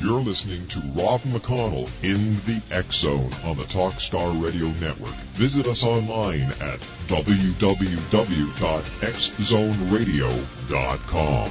You're listening to Rob McConnell in the X Zone on the Talkstar Radio Network. Visit us online at www.xzoneradio.com.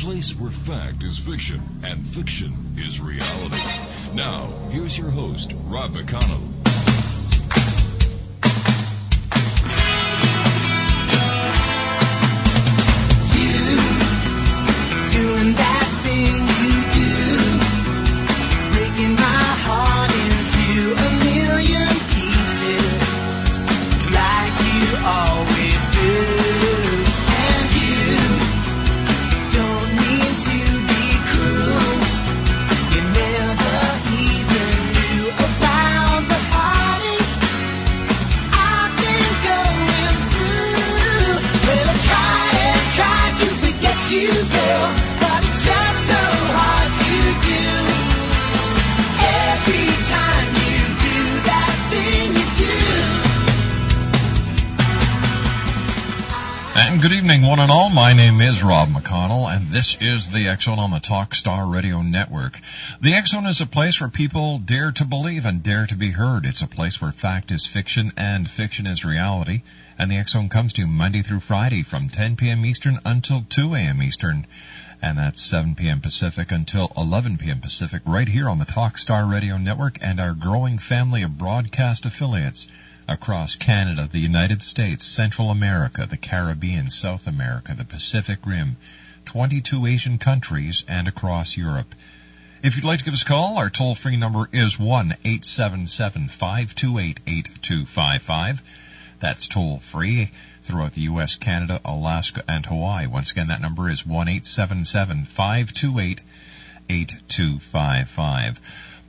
Place where fact is fiction and fiction is reality. Now, here's your host, Rob McConnell. This is the Zone on the Talkstar Radio Network. The Zone is a place where people dare to believe and dare to be heard. It's a place where fact is fiction and fiction is reality. And the Zone comes to you Monday through Friday from 10 p.m. Eastern until 2 a.m. Eastern. And that's 7 p.m. Pacific until 11 p.m. Pacific right here on the Talkstar Radio Network and our growing family of broadcast affiliates across Canada, the United States, Central America, the Caribbean, South America, the Pacific Rim, 22 Asian countries, and across Europe. If you'd like to give us a call, our toll free number is 1 877 528 8255. That's toll free throughout the U.S., Canada, Alaska, and Hawaii. Once again, that number is 1 877 528 8255.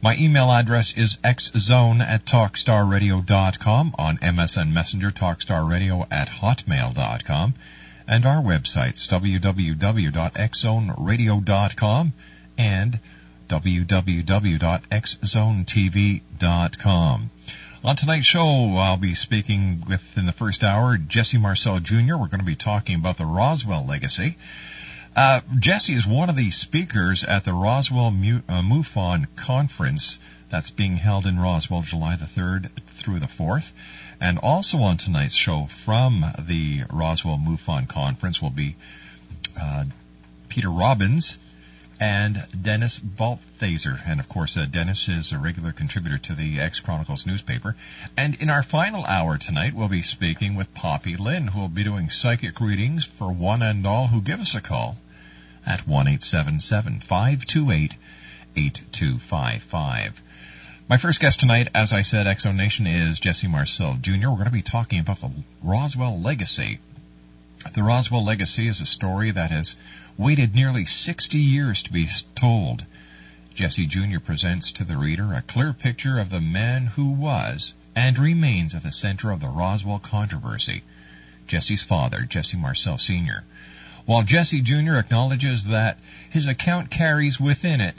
My email address is xzone at talkstarradio.com, on MSN Messenger, talkstarradio at hotmail.com, and our websites, www.xzoneradio.com and www.xzonetv.com. On tonight's show, I'll be speaking with, in the first hour, Jesse Marcel Jr. We're going to be talking about the Roswell legacy. Uh, Jesse is one of the speakers at the Roswell uh, MUFON conference that's being held in Roswell July the 3rd through the 4th. And also on tonight's show from the Roswell MUFON conference will be uh, Peter Robbins and Dennis Balthaser. And of course, uh, Dennis is a regular contributor to the X Chronicles newspaper. And in our final hour tonight, we'll be speaking with Poppy Lynn, who will be doing psychic readings for one and all who give us a call at 1 528 8255. My first guest tonight, as I said, Exo Nation, is Jesse Marcel Jr. We're going to be talking about the Roswell legacy. The Roswell legacy is a story that has waited nearly 60 years to be told. Jesse Jr. presents to the reader a clear picture of the man who was and remains at the center of the Roswell controversy. Jesse's father, Jesse Marcel Sr. While Jesse Jr. acknowledges that his account carries within it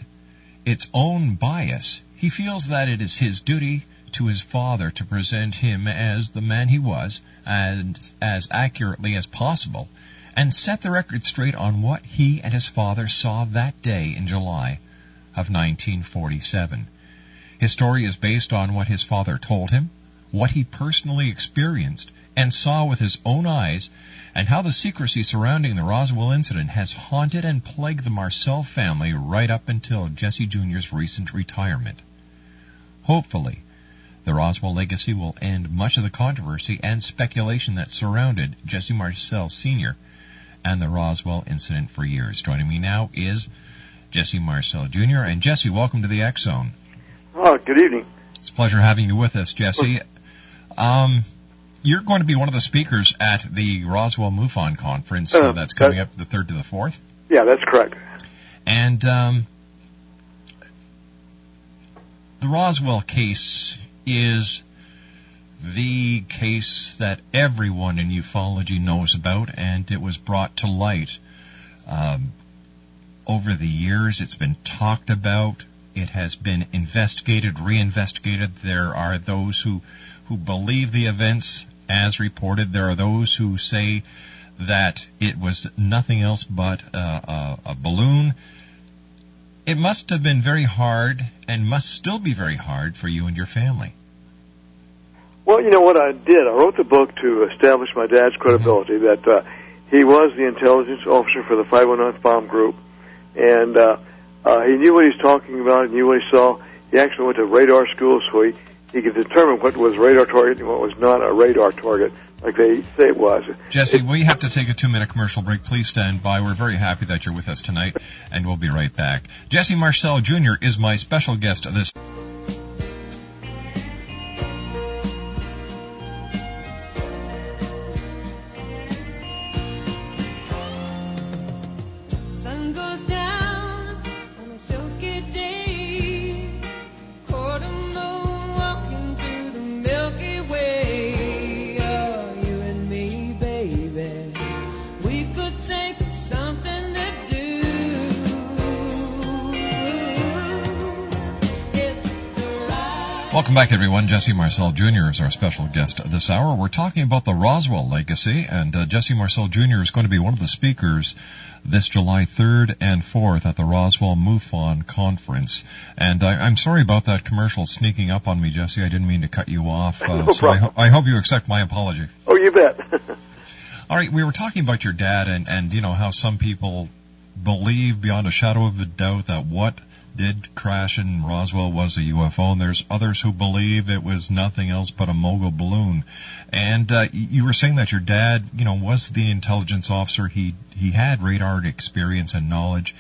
its own bias, He feels that it is his duty to his father to present him as the man he was and as accurately as possible and set the record straight on what he and his father saw that day in July of 1947. His story is based on what his father told him, what he personally experienced and saw with his own eyes, and how the secrecy surrounding the Roswell incident has haunted and plagued the Marcel family right up until Jesse Jr.'s recent retirement. Hopefully, the Roswell legacy will end much of the controversy and speculation that surrounded Jesse Marcel Sr. and the Roswell incident for years. Joining me now is Jesse Marcel Jr. And Jesse, welcome to the X Zone. Oh, good evening. It's a pleasure having you with us, Jesse. Um, you're going to be one of the speakers at the Roswell MUFON conference uh, that's coming that- up the 3rd to the 4th. Yeah, that's correct. And um, the Roswell case is the case that everyone in ufology knows about, and it was brought to light um, over the years. It's been talked about. It has been investigated, reinvestigated. There are those who who believe the events as reported. There are those who say that it was nothing else but uh, a, a balloon. It must have been very hard, and must still be very hard for you and your family. Well, you know what I did? I wrote the book to establish my dad's credibility that uh, he was the intelligence officer for the 509th Bomb Group, and uh, uh, he knew what he was talking about, he knew what he saw. He actually went to radar school, so he, he could determine what was radar target and what was not a radar target, like they say it was. Jesse, we have to take a two minute commercial break. Please stand by. We're very happy that you're with us tonight, and we'll be right back. Jesse Marcel Jr. is my special guest this. Welcome back, everyone. Jesse Marcel Jr. is our special guest this hour. We're talking about the Roswell legacy, and uh, Jesse Marcel Jr. is going to be one of the speakers this July 3rd and 4th at the Roswell MUFON conference. And I, I'm sorry about that commercial sneaking up on me, Jesse. I didn't mean to cut you off. Uh, No so I, ho- I hope you accept my apology. Oh, you bet. All right, we were talking about your dad and, and you know how some people believe beyond a shadow of a doubt that what did crash in Roswell was a UFO, and there's others who believe it was nothing else but a mogul balloon. And uh, you were saying that your dad, you know, was the intelligence officer. He he had radar experience and knowledge,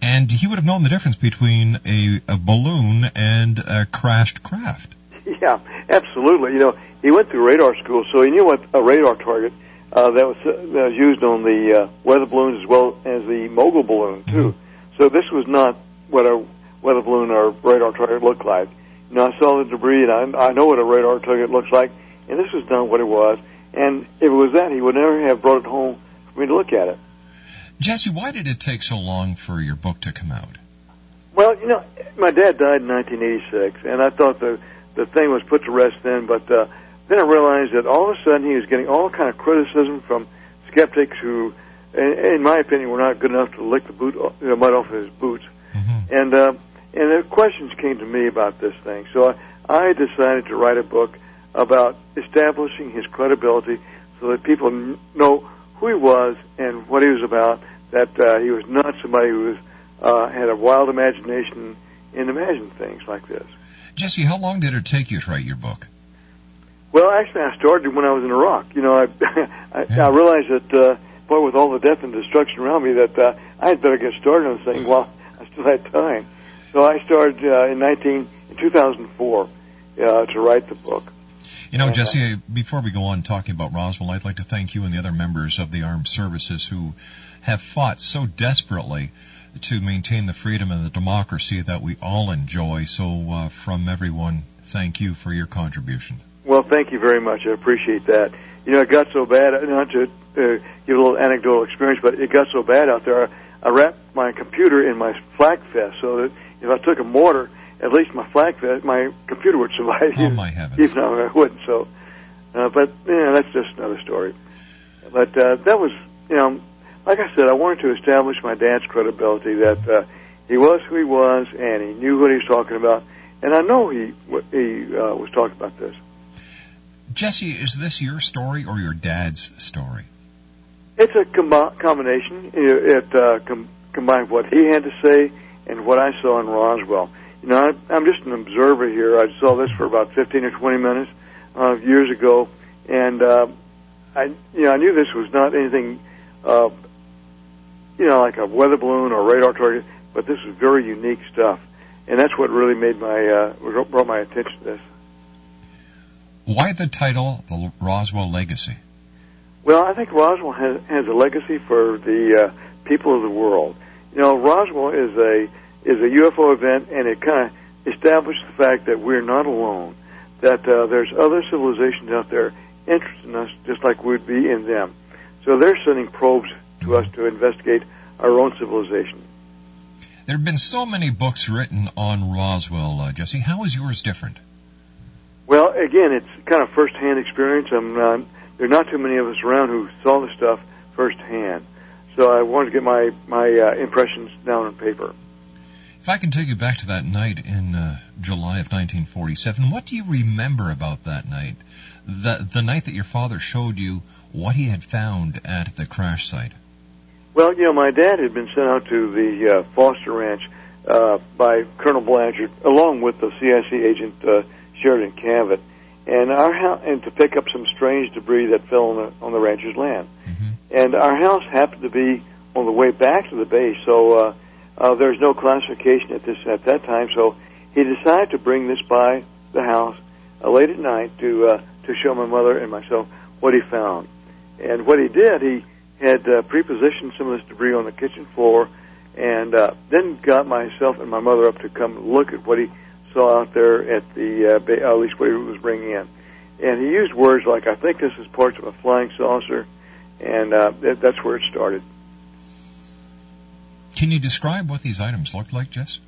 and he would have known the difference between a, a balloon and a crashed craft. Yeah, absolutely. You know, he went through radar school, so he knew what a radar target uh, that was uh, that was used on the uh, weather balloons as well as the mogul balloon too. So this was not what a weather balloon or radar target looked like. You know, I saw the debris, and I, I know what a radar target looks like, and this was not what it was. And if it was that, he would never have brought it home for me to look at it. Jesse, why did it take so long for your book to come out? Well, you know, my dad died in 1986, and I thought the the thing was put to rest then. But uh, then I realized that all of a sudden he was getting all kind of criticism from skeptics who, in, in my opinion, were not good enough to lick the boot, you know, mud off of his boots. And uh, and the questions came to me about this thing. So I, I decided to write a book about establishing his credibility, so that people n- know who he was and what he was about. That uh, he was not somebody who was uh, had a wild imagination and imagined things like this. Jesse, how long did it take you to write your book? Well, actually, I started when I was in Iraq. You know, I I, Yeah. I realized that uh, boy, with all the death and destruction around me, that uh, I had better get started on this thing while Still time. So I started uh, in 19 in 2004 uh, to write the book. You know, Jesse, before we go on talking about Roswell, I'd like to thank you and the other members of the armed services who have fought so desperately to maintain the freedom and the democracy that we all enjoy. So, uh, from everyone, thank you for your contribution. Well, thank you very much. I appreciate that. You know, it got so bad. Not to uh, give a little anecdotal experience, but it got so bad out there. I wrapped my computer in my flak vest so that if I took a mortar at least my flak vest, my computer would survive. Oh, my heavens. Even though I wouldn't. So, uh, but yeah, that's just another story. But uh, that was, you know, like I said, I wanted to establish my dad's credibility that uh, he was who he was and he knew what he was talking about, and I know he he uh, was talking about this. Jesse, is this your story or your dad's story? It's a com- combination. It, uh, com- combined what he had to say and what I saw in Roswell. You know, I, I'm just an observer here. I saw this for about 15 or 20 minutes uh, years ago, and uh, I, you know, I knew this was not anything, uh, you know, like a weather balloon or radar target, but this was very unique stuff, and that's what really made my uh, brought my attention to this. Why the title, The Roswell Legacy? Well, I think Roswell has, has a legacy for the uh, people of the world. You know, Roswell is a is a UFO event, and it kind of established the fact that we're not alone. That uh, there's other civilizations out there interested in us, just like we'd be in them. So they're sending probes to us to investigate our own civilization. There have been so many books written on Roswell, uh, Jesse. How is yours different? Well, again, it's kind of first-hand experience. I'm not, there are not too many of us around who saw the stuff firsthand, so I wanted to get my my uh, impressions down on paper. If I can take you back to that night in uh, July of 1947, what do you remember about that night? The the night that your father showed you what he had found at the crash site. Well, you know, my dad had been sent out to the uh, Foster Ranch uh, by Colonel Blanchard, along with the CIC agent uh, Sheridan Cavitt, and our house, and to pick up some strange debris that fell on the on the rancher's land. And our house happened to be on the way back to the base, so uh, uh, there's no classification at this at that time. So he decided to bring this by the house uh, late at night to uh, to show my mother and myself what he found. And what he did, he had uh, prepositioned some of this debris on the kitchen floor, and uh, then got myself and my mother up to come look at what he saw out there at the uh, ba- at least what he was bringing in. And he used words like, "I think this is parts of a flying saucer," and uh, that, that's where it started. Can you describe what these items looked like, Jess?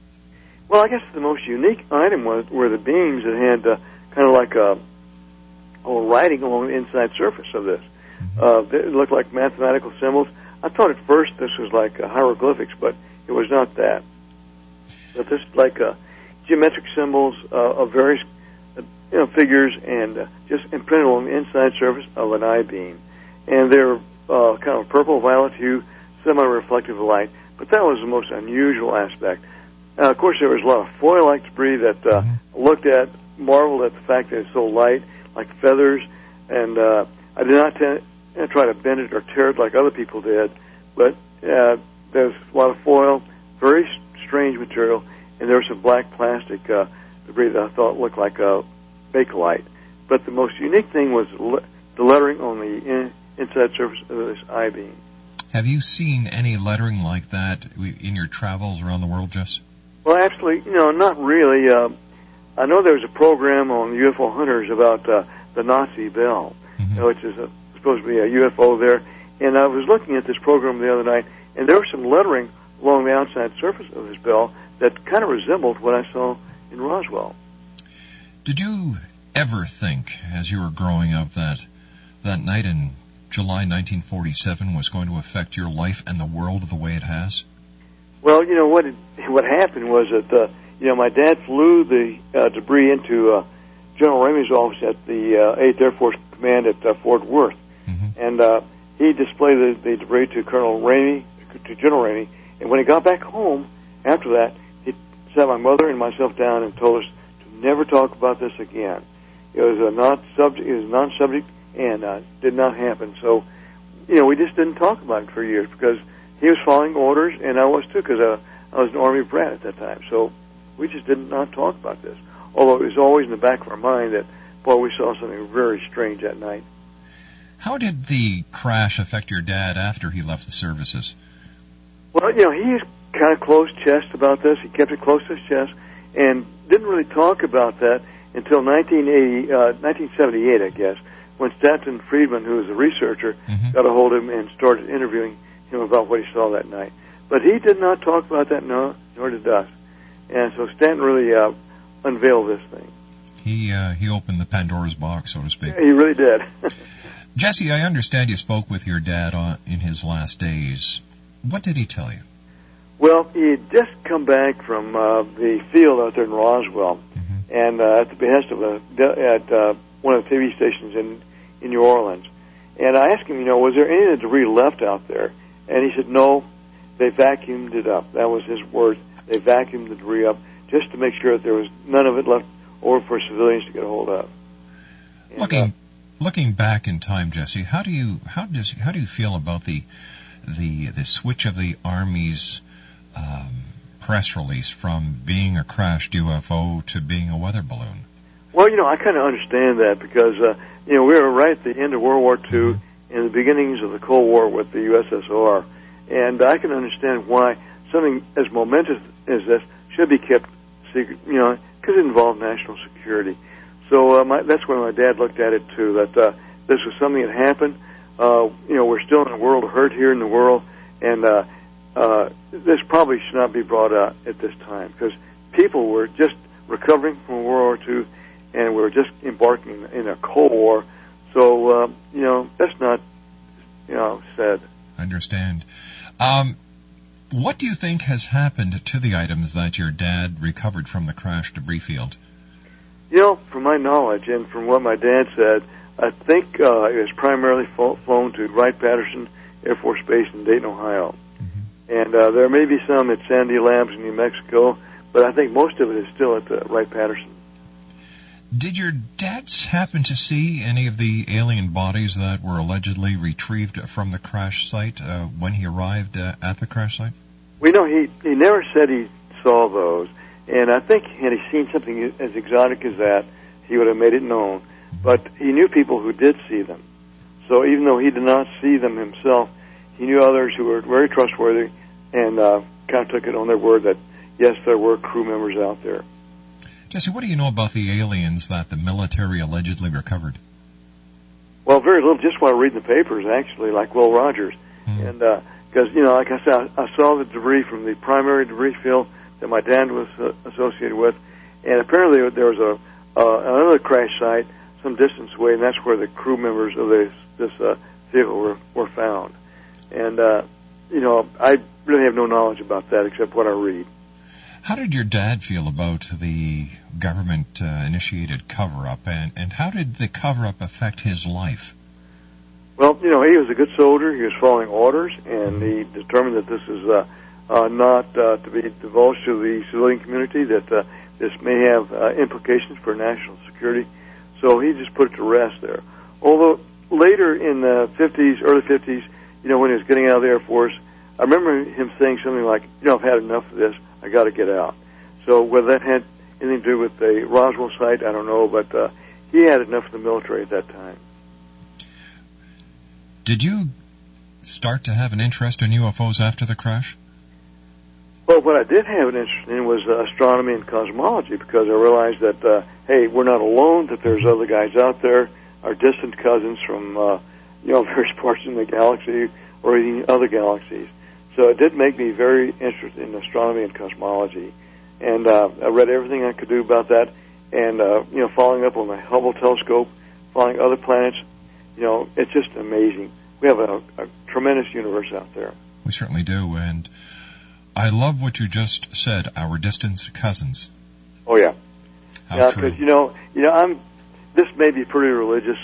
Well, I guess the most unique item was were the beams that had uh, kind of like a, a writing along the inside surface of this. Uh, it looked like mathematical symbols. I thought at first this was like uh, hieroglyphics, but it was not that. But this like uh, geometric symbols uh, of various uh, you know figures and uh, just imprinted on the inside surface of an I beam, and they're uh, kind of purple violet hue, semi-reflective light. But that was the most unusual aspect. Uh, of course, there was a lot of foil-like debris that uh, looked at, marveled at the fact that it's so light, like feathers, and uh, I did not t- try to bend it or tear it like other people did, but uh, there's a lot of foil, very strange material, and there was some black plastic uh, debris that I thought looked like a bakelite. But the most unique thing was le- the lettering on the in- inside surface of this I-beam. Have you seen any lettering like that in your travels around the world, Jess? Well, actually, you know, not really. Uh, I know there was a program on UFO Hunters about uh, the Nazi bell, Mm-hmm. which is a, supposed to be a UFO there. And I was looking at this program the other night, and there was some lettering along the outside surface of this bell that kind of resembled what I saw in Roswell. Did you ever think, as you were growing up, that that night in July 1947 was going to affect your life and the world the way it has? Well, you know what? It, what happened was that uh, you know my dad flew the uh, debris into uh, General Ramey's office at the uh, 8th Air Force Command at uh, Fort Worth, and uh, he displayed the, the debris to Colonel Ramey, to General Ramey, and when he got back home after that, sat my mother and myself down and told us to never talk about this again. It was a not subject, it was non-subject, and uh, did not happen. So, you know, we just didn't talk about it for years because he was following orders, and I was too, because uh, I was an Army brat at that time. So we just did not talk about this. Although it was always in the back of our mind that, boy, we saw something very strange that night. How did the crash affect your dad after he left the services? Well, you know, he's kind of close chest about this. He kept it close to his chest and didn't really talk about that until 1980, uh, 1978, I guess, when Stanton Friedman, who was a researcher, got a hold of him and started interviewing him about what he saw that night. But he did not talk about that, no, nor did us. And so Stanton really uh, unveiled this thing. He uh, he opened the Pandora's box, so to speak. He really did. Jesse, I understand you spoke with your dad on, in his last days. What did he tell you? Well, he had just come back from uh, the field out there in Roswell, Mm-hmm. and uh, at the behest of a at uh, one of the TV stations in in New Orleans. And I asked him, you know, was there any of the debris left out there? And he said, no, they vacuumed it up. That was his word. They vacuumed the debris up just to make sure that there was none of it left over for civilians to get a hold of. And, uh, Looking looking back in time, Jesse, how do you how does how do you feel about the the the switch of the Army's um, press release from being a crashed UFO to being a weather balloon? Well, you know, I kind of understand that because uh, you know we were right at the end of World War II and the beginnings of the Cold War with the USSR, and I can understand why something as momentous as this should be kept secret. You know, because it involved national security. So uh, my, that's why my dad looked at it too. That uh, this was something that happened. Uh, you know, we're still in a world of hurt here in the world, and uh, uh, this probably should not be brought up at this time because people were just recovering from World War II, and we were just embarking in a Cold War. So uh, you know, that's not you know said. I understand. Um, what do you think has happened to the items that your dad recovered from the crash debris field? You know, from my knowledge and from what my dad said, I think uh, it was primarily flown to Wright Patterson Air Force Base in Dayton, Ohio. And uh, there may be some at Sandia Labs in New Mexico, but I think most of it is still at uh, Wright Patterson. Did your dad happen to see any of the alien bodies that were allegedly retrieved from the crash site uh, when he arrived uh, at the crash site? We know he he never said he saw those, and I think had he seen something as exotic as that, he would have made it known. But he knew people who did see them, so even though he did not see them himself, he knew others who were very trustworthy and uh, kind of took it on their word that yes, there were crew members out there. Jesse, what do you know about the aliens that the military allegedly recovered? Well, very little. Just while reading the papers, actually, like Will Rogers, Hmm. and because you know, like I said, I, I saw the debris from the primary debris field that my dad was uh, associated with, and apparently there was a uh, another crash site some distance away, and that's where the crew members of this this uh, vehicle were were found. And uh, you know, I really have no knowledge about that except what I read. How did your dad feel about the government uh, initiated cover up, and, and how did the cover up affect his life? Well, you know, he was a good soldier. He was following orders, and he determined that this is uh, uh, not uh, to be divulged to the civilian community. That uh, this may have uh, implications for national security. So he just put it to rest there. Although later in the 50s, early 50s, you know, when he was getting out of the Air Force, I remember him saying something like, "You know, I've had enough of this. I got to get out." So whether that had anything to do with the Roswell site, I don't know, but uh, he had enough of the military at that time. Did you start to have an interest in UFOs after the crash? Well, what I did have an interest in was uh, astronomy and cosmology because I realized that uh, hey, we're not alone. That there's other guys out there, our distant cousins from uh, you know various parts in the galaxy or even other galaxies. So it did make me very interested in astronomy and cosmology, and uh, I read everything I could do about that. And uh, you know, following up on the Hubble telescope, following other planets, you know, it's just amazing. We have a, a tremendous universe out there. We certainly do, and I love what you just said. Our distant cousins. Oh yeah. How yeah, true. because you know, you know, I'm. This may be pretty religious,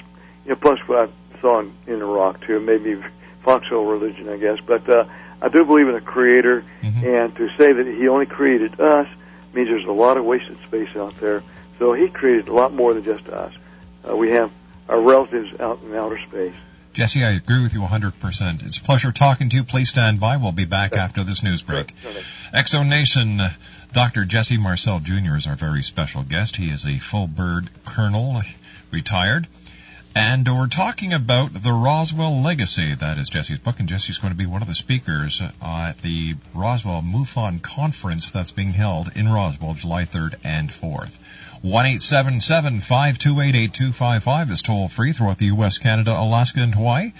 you know. Plus, what I saw in, in Iraq too, maybe foxhole religion, I guess. But uh, I do believe in a creator, Mhm. and to say that he only created us means there's a lot of wasted space out there. So he created a lot more than just us. Uh, we have our relatives out in outer space. Jesse, I agree with you 100%. It's a pleasure talking to you. Please stand by. We'll be back Sure. after this news break. Exo Nation, uh, Dr. Jesse Marcel Jr. is our very special guest. He is a full bird colonel, retired. And we're talking about the Roswell Legacy. That is Jesse's book, and Jesse's going to be one of the speakers uh, at the Roswell MUFON conference that's being held in Roswell July 3rd and 4th. 1-877-528-8255 is toll free throughout the U.S., Canada, Alaska, and Hawaii.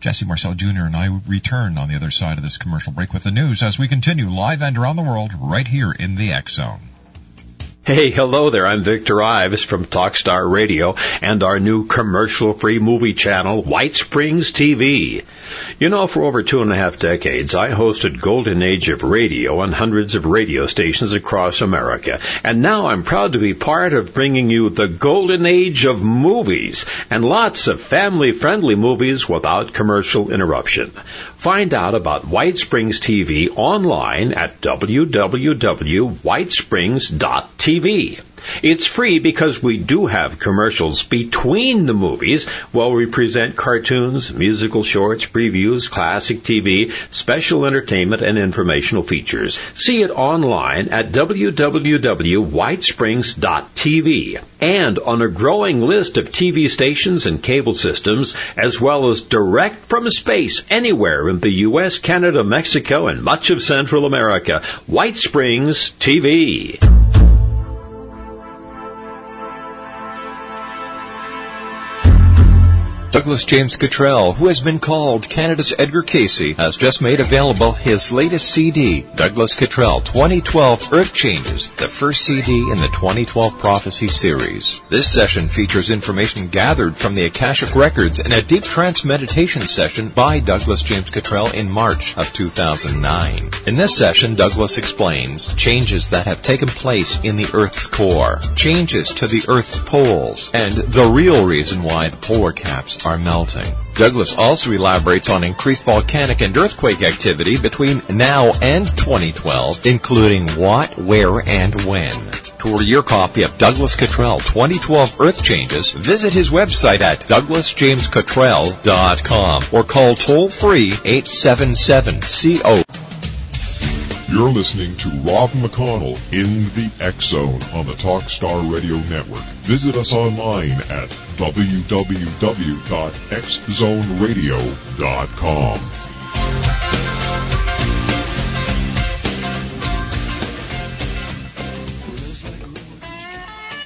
Jesse Marcel Jr. and I return on the other side of this commercial break with the news as we continue live and around the world right here in the X Zone. Hey, hello there. I'm Victor Ives from Talkstar Radio and our new commercial-free movie channel, White Springs TV. You know, for over two and a half decades, I hosted Golden Age of Radio on hundreds of radio stations across America. And now I'm proud to be part of bringing you the Golden Age of movies and lots of family-friendly movies without commercial interruption. Find out about White Springs TV online at www.whitesprings.tv. It's free because we do have commercials between the movies while we present cartoons, musical shorts, previews, classic TV, special entertainment, and informational features. See it online at www.whitesprings.tv and on a growing list of TV stations and cable systems, as well as direct from space anywhere in the U.S., Canada, Mexico, and much of Central America. White Springs TV. Douglas James Cottrell, who has been called Canada's Edgar Cayce, has just made available his latest CD, Douglas Cottrell 2012 Earth Changes, the first CD in the 2012 Prophecy series. This session features information gathered from the Akashic Records in a deep trance meditation session by Douglas James Cottrell in March of 2009. In this session, Douglas explains changes that have taken place in the Earth's core, changes to the Earth's poles, and the real reason why the polar caps are melting. Douglas also elaborates on increased volcanic and earthquake activity between now and 2012, including what, where, and when. To order your copy of Douglas Cottrell 2012 Earth Changes, visit his website at douglasjamescottrell.com or call toll free 877 CO. You're listening to Rob McConnell in the X Zone on the Talkstar Radio Network. Visit us online at www.xzoneradio.com.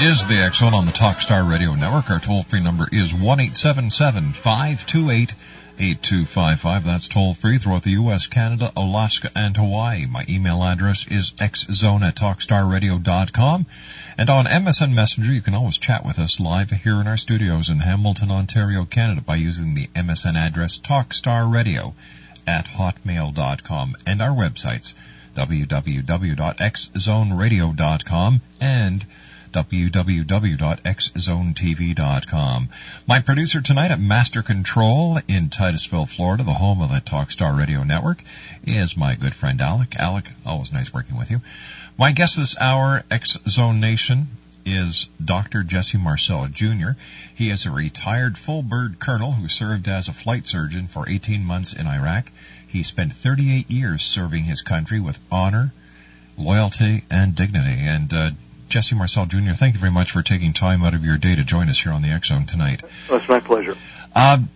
Is the Zone on the Talkstar Radio Network. Our toll-free number is one eight seven seven five two eight eight two five five. That's toll-free throughout the U.S., Canada, Alaska, and Hawaii. My email address is xzone at talkstarradio.com. And on MSN Messenger, you can always chat with us live here in our studios in Hamilton, Ontario, Canada by using the MSN address talkstarradio at hotmail.com and our websites www.xzoneradio.com and www.xzonetv.com. My producer tonight at Master Control in Titusville, Florida, the home of the Talkstar Radio Network, is my good friend Alec. Alec, always nice working with you. My guest this hour, X Zone Nation, is Dr. Jesse Marcel Jr. He is a retired full bird colonel who served as a flight surgeon for 18 months in Iraq. He spent 38 years serving his country with honor, loyalty, and dignity. And uh, Jesse Marcel Jr., thank you very much for taking time out of your day to join us here on the X Zone tonight. Well, it's my pleasure. Um,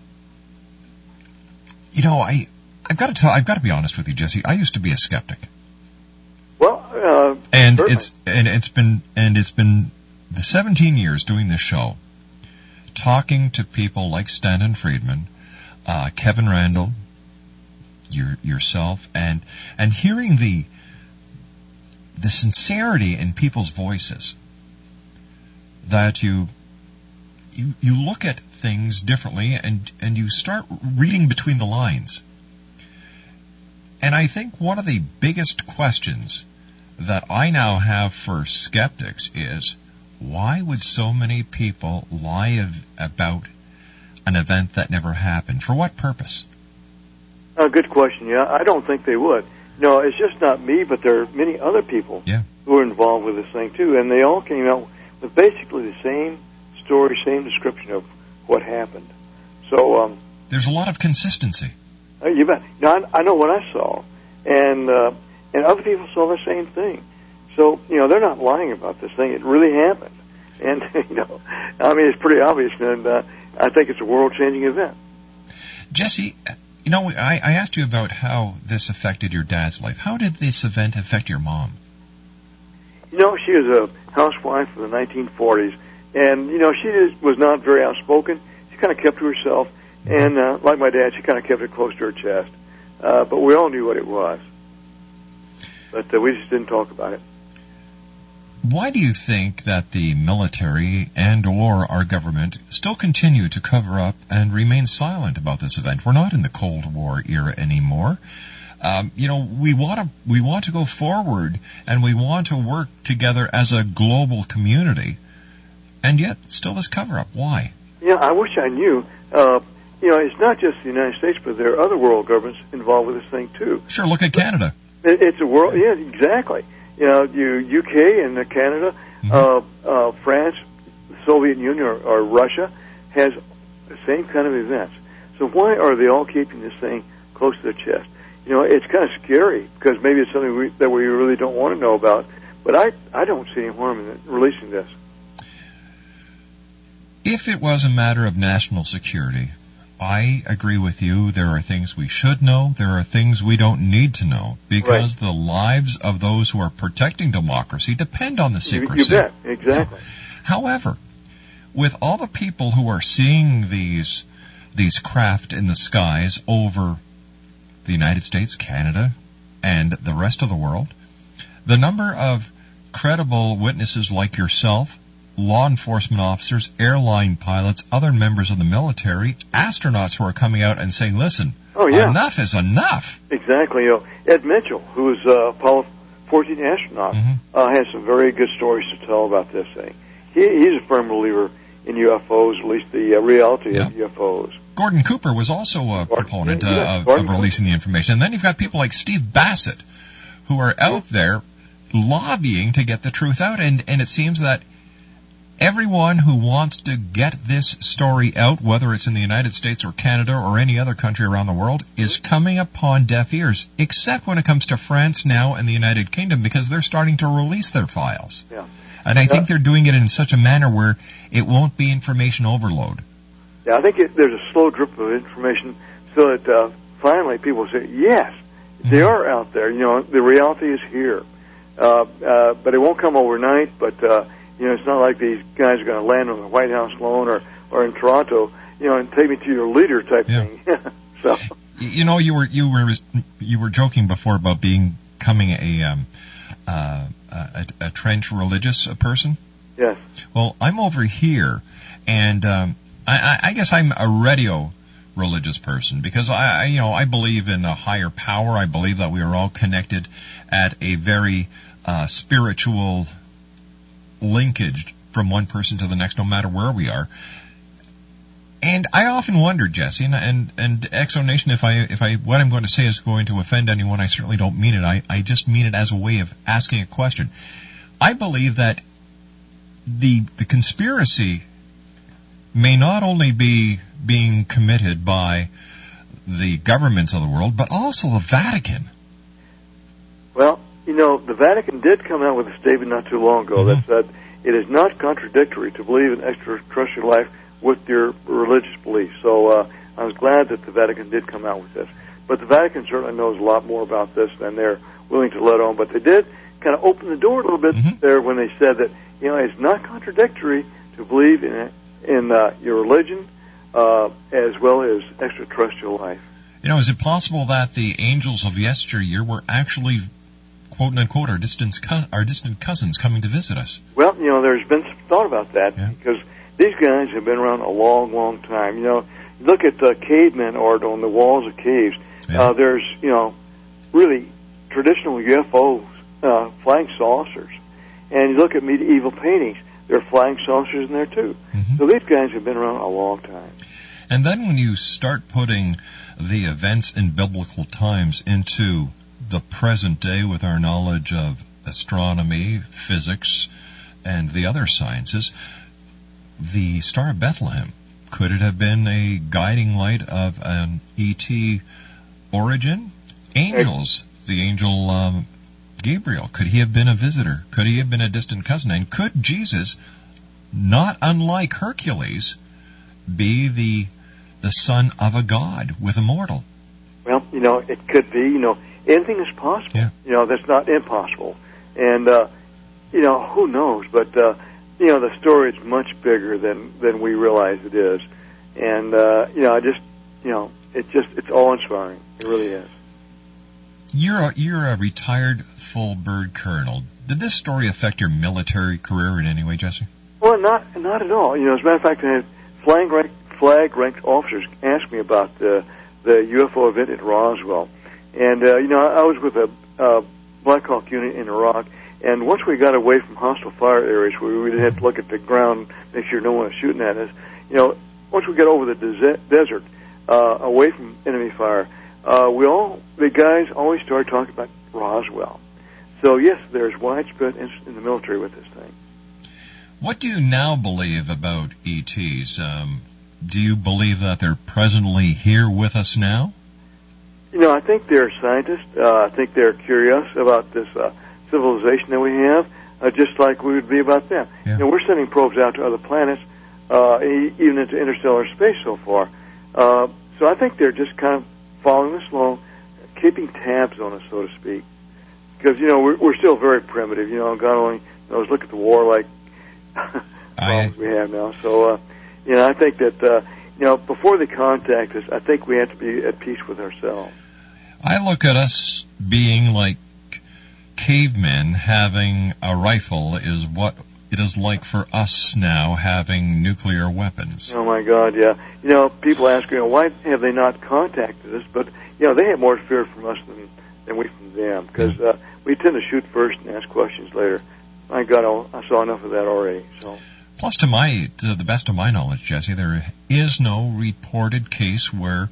you know, I I've got to tell I've got to be honest with you, Jesse. I used to be a skeptic, Well, uh, and certainly. it's and it's been and it's been the 17 years doing this show, talking to people like Stanton Friedman, uh, Kevin Randle, your, yourself, and and hearing the the sincerity in people's voices that you you you look at things differently and and you start reading between the lines. And I think one of the biggest questions that I now have for skeptics is why would so many people lie about an event that never happened? For what purpose? A good question. Yeah, I don't think they would. No, it's just not me, but there are many other people Yeah. who are involved with this thing too, and they all came out with basically the same story, same description of what happened. So, um, There's a lot of consistency. uh, you bet. Now, I, I know what I saw, and uh, and other people saw the same thing. So, you know, they're not lying about this thing. It really happened, and you know, I mean, it's pretty obvious, and uh, I think it's a world-changing event. Jesse, you know, I, I asked you about how this affected your dad's life. How did this event affect your mom? You know, she was a housewife of the 1940s, and you know, she just was not very outspoken. She kind of kept to herself, and uh, like my dad, she kind of kept it close to her chest. Uh, but we all knew what it was, but uh, we just didn't talk about it. Why do you think that the military and or our government still continue to cover up and remain silent about this event? We're not in the Cold War era anymore. Um, you know, we want to we want to go forward and we want to work together as a global community, and yet still this cover up. Why? Yeah, I wish I knew. Uh, you know, it's not just the United States, but there are other world governments involved with this thing too. Sure, look at Canada. It's a world. Yeah, exactly. You know, you UK and Canada, uh, uh, France, the Soviet Union, or, or Russia has the same kind of events. So why are they all keeping this thing close to their chest? You know, it's kind of scary because maybe it's something we, that we really don't want to know about. But I, I don't see any harm in it, releasing this. If it was a matter of national security, I agree with you. There are things we should know. There are things we don't need to know because the lives of those who are protecting democracy depend on the You, secrecy. you bet, exactly. However, with all the people who are seeing these these craft in the skies over the United States, Canada, and the rest of the world, the number of credible witnesses like yourself, law enforcement officers, airline pilots, other members of the military, astronauts who are coming out and saying, "Listen, Oh, yeah. enough is enough." Exactly. You know, Ed Mitchell, who was uh, Apollo 14 astronaut, uh, has some very good stories to tell about this thing. He, he's a firm believer in UFOs, at least the uh, reality of UFOs. Gordon Cooper was also a proponent uh, of, of releasing the information. And then you've got people like Steve Bassett who are out there lobbying to get the truth out. And, and it seems that everyone who wants to get this story out, whether it's in the United States or Canada or any other country around the world, is coming upon deaf ears, except when it comes to France now and the United Kingdom because they're starting to release their files. Yeah. And I think they're doing it in such a manner where it won't be information overload. Yeah, I think it, there's a slow drip of information so that uh, finally people say, yes, they are out there. You know, the reality is here. Uh, uh, but it won't come overnight. But uh, you know, it's not like these guys are going to land on the White House lawn or or in Toronto. You know, and take me to your leader type thing. so You know, you were you were you were joking before about being becoming a um, uh, a, a trench religious person. yes, Well, I'm over here, and um, I, I guess I'm a radio religious person because I, I you know I believe in a higher power. I believe that we are all connected at a very uh, spiritual linkage from one person to the next, no matter where we are. And I often wonder, Jesse, and and, and Exo Nation, if I if I what I'm going to say is going to offend anyone, I certainly don't mean it. I, I just mean it as a way of asking a question. I believe that the the conspiracy may not only be being committed by the governments of the world, but also the Vatican. You know, the Vatican did come out with a statement not too long ago that said it is not contradictory to believe in extraterrestrial life with your religious beliefs. So uh, I was glad that the Vatican did come out with this. But the Vatican certainly knows a lot more about this than they're willing to let on. But they did kind of open the door a little bit there when they said that you know, it's not contradictory to believe in in uh, your religion uh, as well as extraterrestrial life. You know, is it possible that the angels of yesteryear were actually, quote unquote, our distant co- our distant cousins coming to visit us? Well, you know, there's been some thought about that because these guys have been around a long, long time. You know, look at the cavemen art on the walls of caves. Uh, there's, you know, really traditional UFOs, uh, flying saucers. And you look at medieval paintings, there are flying saucers in there too. So these guys have been around a long time. And then when you start putting the events in biblical times into the present day with our knowledge of astronomy, physics, and the other sciences, the Star of Bethlehem, could it have been a guiding light of an ET origin? Angels, the angel um, Gabriel, could he have been a visitor? Could he have been a distant cousin? And could Jesus, not unlike Hercules, be the the son of a god with a mortal? Well, you know, it could be. You know, anything is possible. You know, that's not impossible. And uh, you know, who knows? But uh, you know, the story is much bigger than than we realize it is. And uh, you know, I just, you know, it just it's all inspiring. It really is. You're a, you're a retired full bird colonel. Did this story affect your military career in any way, Jesse? Well, not not at all. You know, as a matter of fact, I had flag rank, flag ranked officers ask me about the the UFO event in Roswell, and uh, you know, I was with a uh, Black Hawk unit in Iraq, and once we got away from hostile fire areas, where we didn't have to look at the ground, make sure no one was shooting at us. You know, once we got over the des- desert, uh, away from enemy fire, uh, we all the guys always started talking about Roswell. So yes, there's widespread interest in the military with this thing. What do you now believe about ETs? Um, do you believe that they're presently here with us now? You know, I think they're scientists. Uh, I think they're curious about this uh, civilization that we have, uh, just like we would be about them. You know, we're sending probes out to other planets, uh, even into interstellar space so far. Uh, so I think they're just kind of following us along, keeping tabs on us, so to speak. Because you know we're, we're still very primitive. You know, God only knows. Look at the warlike problems we have now. So, uh, you know, I think that uh, you know before they contact us, I think we have to be at peace with ourselves. I look at us being like cavemen having a rifle is what it is like for us now having nuclear weapons. Oh my God, yeah. You know, people ask, you know, why have they not contacted us? But you know, they have more fear from us than than we from them because uh, we tend to shoot first and ask questions later. My God, I I saw enough of that already. So. Plus, to my, to the best of my knowledge, Jesse, there is no reported case where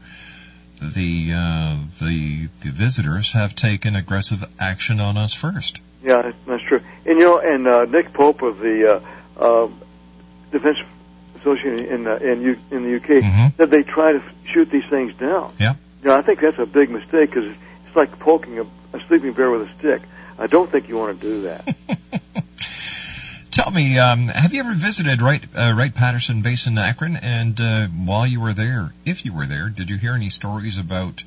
the uh, the the visitors have taken aggressive action on us first. Yeah, that's true. And you know, and uh, Nick Pope of the uh, uh, Defense Association in uh, in, U- in the UK said they try to shoot these things down. Yeah. You know, I think that's a big mistake because it's like poking a, a sleeping bear with a stick. I don't think you want to do that. Tell me, um, have you ever visited Wright uh, Wright Patterson Base in Akron? And uh, while you were there, if you were there, did you hear any stories about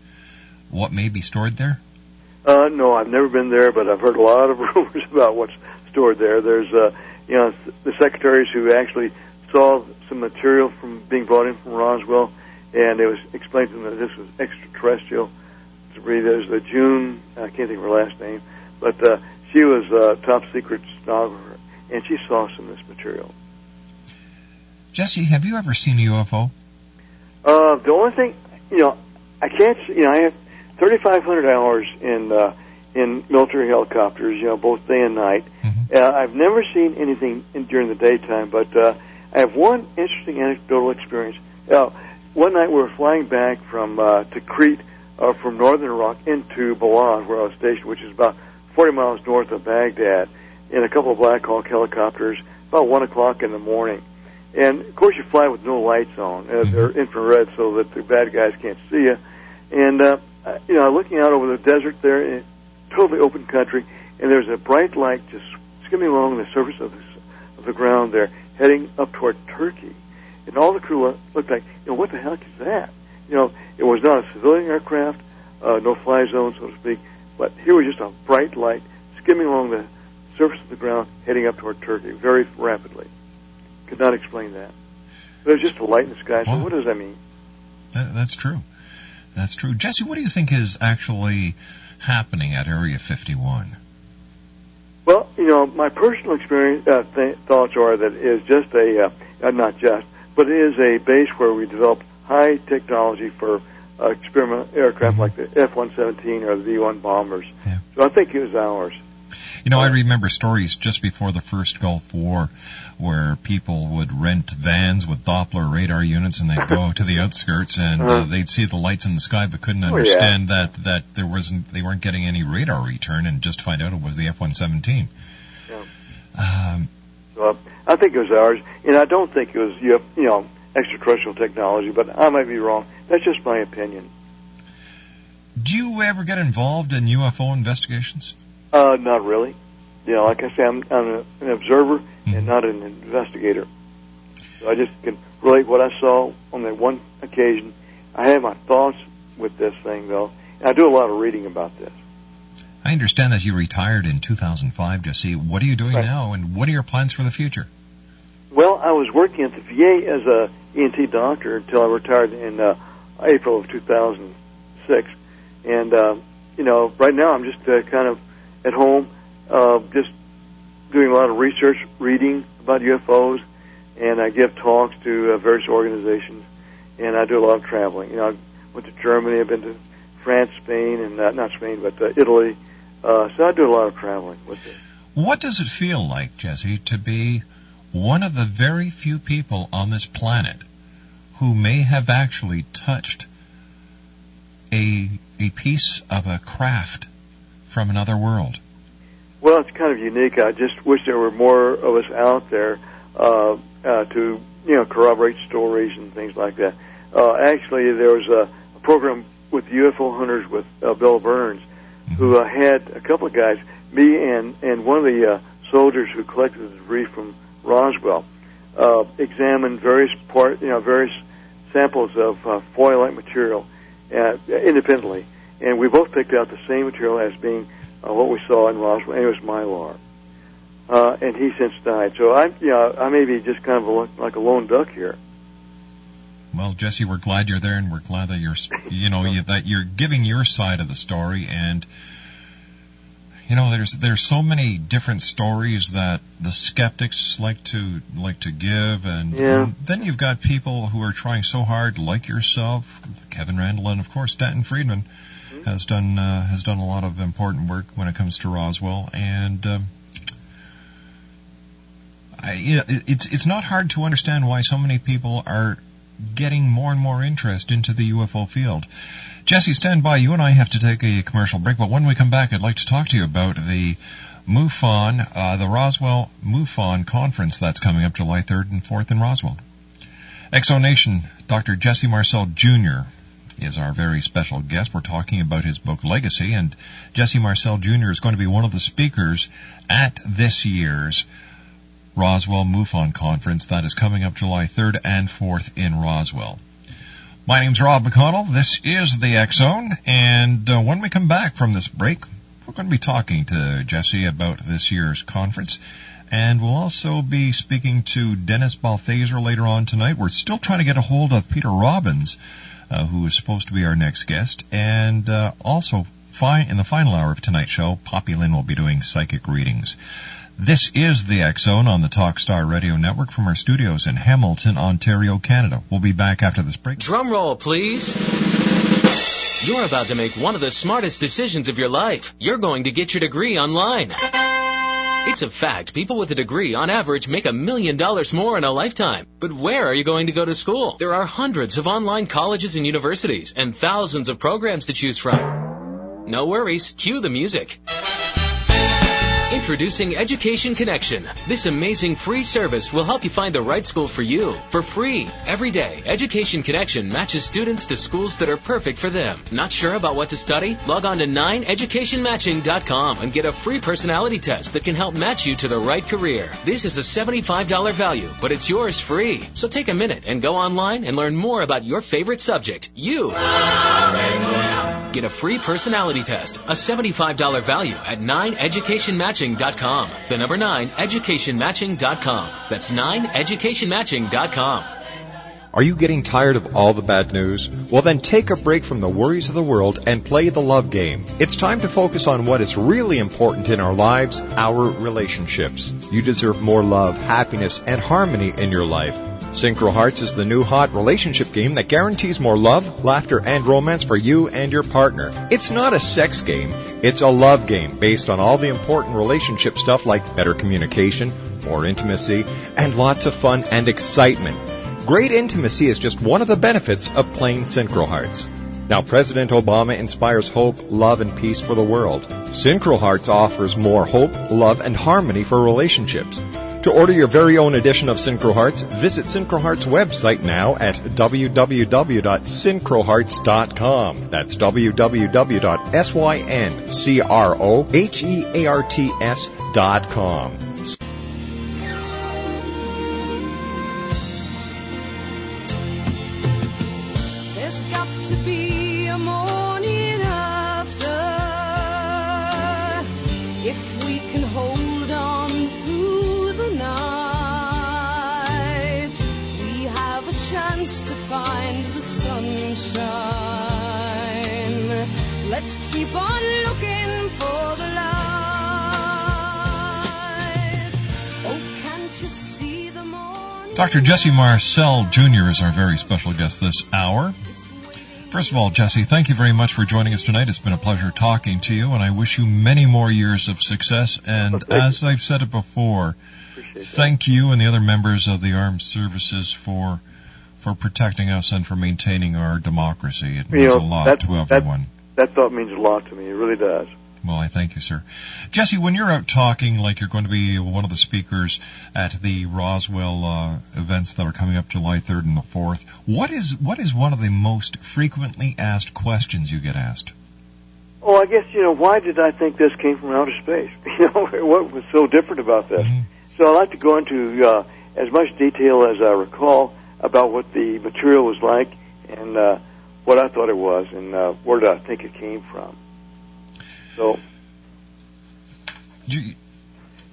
what may be stored there? Uh, no, I've never been there, but I've heard a lot of rumors about what's stored there. There's, uh, you know, the secretaries who actually saw some material from being brought in from Roswell, and it was explained to them that this was extraterrestrial. Debris. There's the June, I can't think of her last name, but uh, she was uh, top secret stenographer, and she saw some of this material. Jesse, have you ever seen a UFO? Uh, the only thing, you know, I can't, you know, I have 3,500 hours in uh, in military helicopters, you know, both day and night. Uh, I've never seen anything in, during the daytime, but uh, I have one interesting anecdotal experience. Uh, one night we were flying back from uh, to Crete uh, from northern Iraq into Balad, where I was stationed, which is about 40 miles north of Baghdad, in a couple of Black Hawk helicopters, about one o'clock in the morning. And of course, you fly with no lights on; uh, they're infrared, so that the bad guys can't see you. And uh, uh, you know, looking out over the desert there, in totally open country, and there's a bright light just skimming along the surface of the, of the ground there, heading up toward Turkey. And all the crew looked like, you know, what the heck is that? You know, it was not a civilian aircraft, uh, no fly zone, so to speak, but here was just a bright light skimming along the surface of the ground heading up toward Turkey very rapidly. Could not explain that. But it was just a light in the sky. So what does that mean? That, that's true. That's true. Jesse, what do you think is actually happening at Area 51? Well, you know, my personal experience uh, th- thoughts are that it is just a uh, uh, not just, but it is a base where we develop high technology for uh, experimental aircraft like the F-117 or the B-1 bombers. So I think it was ours. You know, I remember stories just before the first Gulf War where people would rent vans with Doppler radar units and they'd go to the outskirts and uh, Uh-huh. they'd see the lights in the sky but couldn't Oh, yeah. understand that, that there wasn't, they weren't getting any radar return and just find out it was the F-117. Um, So uh, I think it was ours, and I don't think it was you know extraterrestrial technology, but I might be wrong. That's just my opinion. do you ever get involved in UFO investigations? Uh, not really. You know, like I say, I'm, I'm a, an observer and not an investigator. So I just can relate what I saw on that one occasion. I have my thoughts with this thing, though, and I do a lot of reading about this. I understand that you retired in 2005, Jesse. What are you doing now and what are your plans for the future? Well, I was working at the VA as a ENT doctor until I retired in uh, April of 2006, and uh, you know, right now I'm just uh, kind of at home, uh, just doing a lot of research, reading about UFOs, and I give talks to uh, various organizations, and I do a lot of traveling. You know, I went to Germany, I've been to France, Spain, and uh, not Spain, but uh, Italy. Uh, so I do a lot of traveling with it. What does it feel like, Jesse, to be one of the very few people on this planet who may have actually touched a a piece of a craft from another world? Well, it's kind of unique. I just wish there were more of us out there uh, uh, to, you know, corroborate stories and things like that. Uh, actually, there was a, a program with UFO hunters with uh, Bill Birnes, who uh, had a couple of guys, me and and one of the uh, soldiers who collected the debris from Roswell, uh, examined various part, you know, various samples of uh, foil-like material uh, independently, and we both picked out the same material as being uh, what we saw in Roswell, and it was mylar. Uh, and he since died. So I, you know, I may be just kind of a, like a lone duck here. Well, Jesse, we're glad you're there, and we're glad that you're, you know, you, that you're giving your side of the story. And you know, there's there's so many different stories that the skeptics like to like to give, and, Yeah. and then you've got people who are trying so hard, like yourself, Kevin Randle, and of course Stanton Friedman has done uh, has done a lot of important work when it comes to Roswell, and. Um, I, it's it's not hard to understand why so many people are getting more and more interest into the UFO field. Jesse, stand by. You and I have to take a commercial break, but when we come back, I'd like to talk to you about the MUFON, uh, the Roswell MUFON conference that's coming up July 3rd and 4th in Roswell. Exonation, Dr. Jesse Marcel Jr. is our very special guest. We're talking about his book Legacy, and Jesse Marcel Jr. is going to be one of the speakers at this year's Roswell MUFON conference that is coming up July 3rd and 4th in Roswell. My name's Rob McConnell. This is the Zone, and uh, when we come back from this break, we're going to be talking to Jesse about this year's conference, and we'll also be speaking to Dennis Balthaser later on tonight. We're still trying to get a hold of Peter Robbins, uh, who is supposed to be our next guest, and uh, also fi- in the final hour of tonight's show, Poppy Lynn will be doing psychic readings. This is the X Zone on the Talkstar Radio Network from our studios in Hamilton, Ontario, Canada. We'll be back after this break. Drum roll, please. You're about to make one of the smartest decisions of your life. You're going to get your degree online. It's a fact. People with a degree, on average, make a million dollars more in a lifetime. But where are you going to go to school? There are hundreds of online colleges and universities, and thousands of programs to choose from. No worries. Cue the music. Introducing Education Connection. This amazing free service will help you find the right school for you for free every day. Education Connection matches students to schools that are perfect for them. Not sure about what to study? Log on to 9educationmatching.com and get a free personality test that can help match you to the right career. This is a $75 value, but it's yours free. So take a minute and go online and learn more about your favorite subject. You. Get a free personality test, a $75 value at 9educationmatching.com. The number 9, educationmatching.com. That's 9educationmatching.com. Are you getting tired of all the bad news? Well, then take a break from the worries of the world and play the love game. It's time to focus on what is really important in our lives, our relationships. You deserve more love, happiness, and harmony in your life. Synchro Hearts is the new hot relationship game that guarantees more love, laughter, and romance for you and your partner. It's not a sex game, it's a love game based on all the important relationship stuff like better communication, more intimacy, and lots of fun and excitement. Great intimacy is just one of the benefits of playing Synchro Hearts. Now, President Obama inspires hope, love, and peace for the world. Synchro Hearts offers more hope, love, and harmony for relationships. To order your very own edition of Synchro Hearts, visit Synchro Hearts website now at www.synchrohearts.com. That's www.synchrohearts.com. Dr. Jesse Marcel Jr. is our very special guest this hour. First of all, Jesse, thank you very much for joining us tonight. It's been a pleasure talking to you, and I wish you many more years of success. And as I've said it before, thank you and the other members of the armed services for for protecting us and for maintaining our democracy. It You means know, a lot that- to that- everyone. That thought means a lot to me. It really does. Well, I thank you, sir. Jesse, when you're out talking, like you're going to be one of the speakers at the Roswell uh, events that are coming up July 3rd and the 4th, what is what is one of the most frequently asked questions you get asked? Oh, I guess you know why did I think this came from outer space? You know what was so different about this? So I like to go into uh, as much detail as I recall about what the material was like and uh, what I thought it was and uh, where did I think it came from. So, You,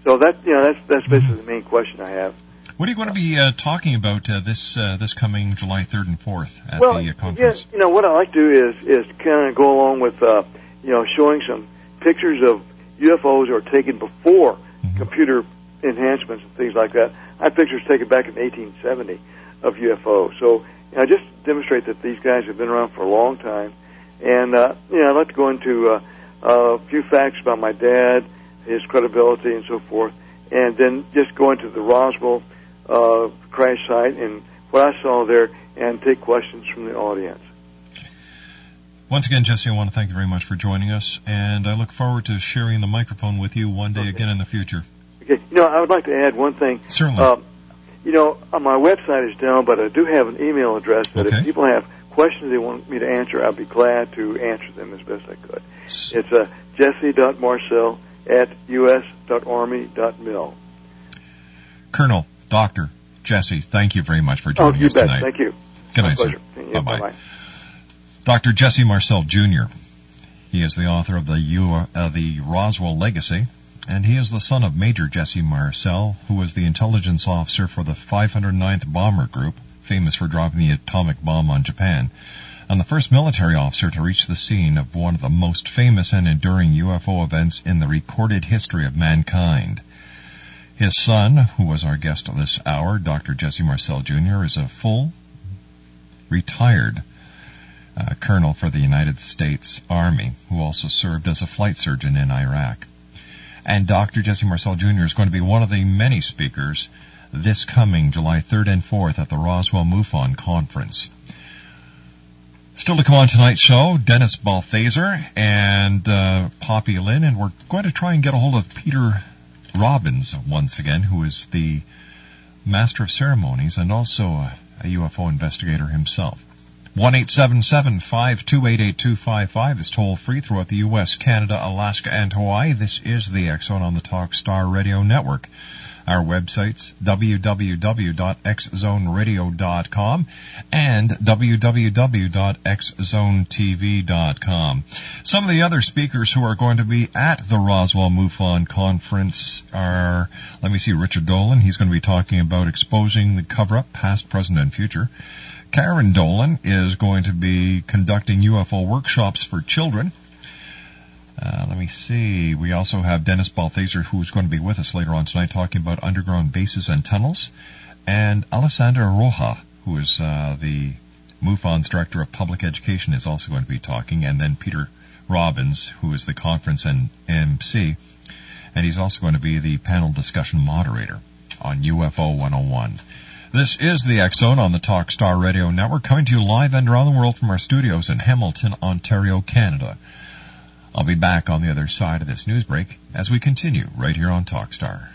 so that you know that's that's basically the main question I have. what are you going to be uh, talking about uh, this uh, this coming July 3rd and 4th at well, the uh, yeah, conference? you know what I like to do is is kind of go along with uh, you know showing some pictures of UFOs that were taken before computer enhancements and things like that. I have pictures taken back in 1870 of UFOs. So you know, just demonstrate that these guys have been around for a long time. And uh, you know, I'd like to go into uh, a few facts about my dad, his credibility, and so forth, and then just go into the Roswell uh, crash site and what I saw there, and take questions from the audience. Once again, Jesse, I want to thank you very much for joining us, and I look forward to sharing the microphone with you one day again in the future. Okay, you know, I would like to add one thing. Certainly. Um, you know, uh, my website is down, but I do have an email address that Okay. if people have questions they want me to answer, I'd be glad to answer them as best I could. It's uh, jesse.marcel at us.army.mil. Colonel, Doctor, Jesse, thank you very much for Oh, joining you us bet. tonight. Thank you. Good My night, sir. Yeah, Bye-bye. bye-bye. Dr. Jesse Marcel Jr. He is the author of the U, uh, the Roswell Legacy, and he is the son of Major Jesse Marcel, who was the intelligence officer for the 509th Bomber Group, famous for dropping the atomic bomb on Japan, and the first military officer to reach the scene of one of the most famous and enduring UFO events in the recorded history of mankind. His son, who was our guest this hour, Dr. Jesse Marcel Jr., is a full, retired uh, colonel for the United States Army, who also served as a flight surgeon in Iraq. And Dr. Jesse Marcel Jr. is going to be one of the many speakers this coming July 3rd and 4th at the Roswell MUFON conference. Still to come on tonight's show, Dennis Balthaser and uh, Poppy Lynn, and we're going to try and get a hold of Peter Robbins once again, who is the Master of Ceremonies and also a, a UFO investigator himself. 1-877-528-8255 is toll free throughout the U.S., Canada, Alaska, and Hawaii. This is the X Zone on the Talk Star Radio Network. Our websites, www.xzoneradio.com and www.xzonetv.com. Some of the other speakers who are going to be at the Roswell MUFON conference are, let me see, Richard Dolan. He's going to be talking about exposing the cover-up, past, present, and future. Karen Dolan is going to be conducting UFO workshops for children. Uh, let me see. We also have Dennis Balthaser, who's going to be with us later on tonight, talking about underground bases and tunnels, and Alejandro Rojas, who is uh, the MUFON's Director of Public Education, is also going to be talking, and then Peter Robbins, who is the conference and MC, and he's also going to be the panel discussion moderator on UFO 101. This is the Zone on the Talkstar Radio Network, coming to you live and around the world from our studios in Hamilton, Ontario, Canada. I'll be back on the other side of this news break as we continue right here on Talkstar.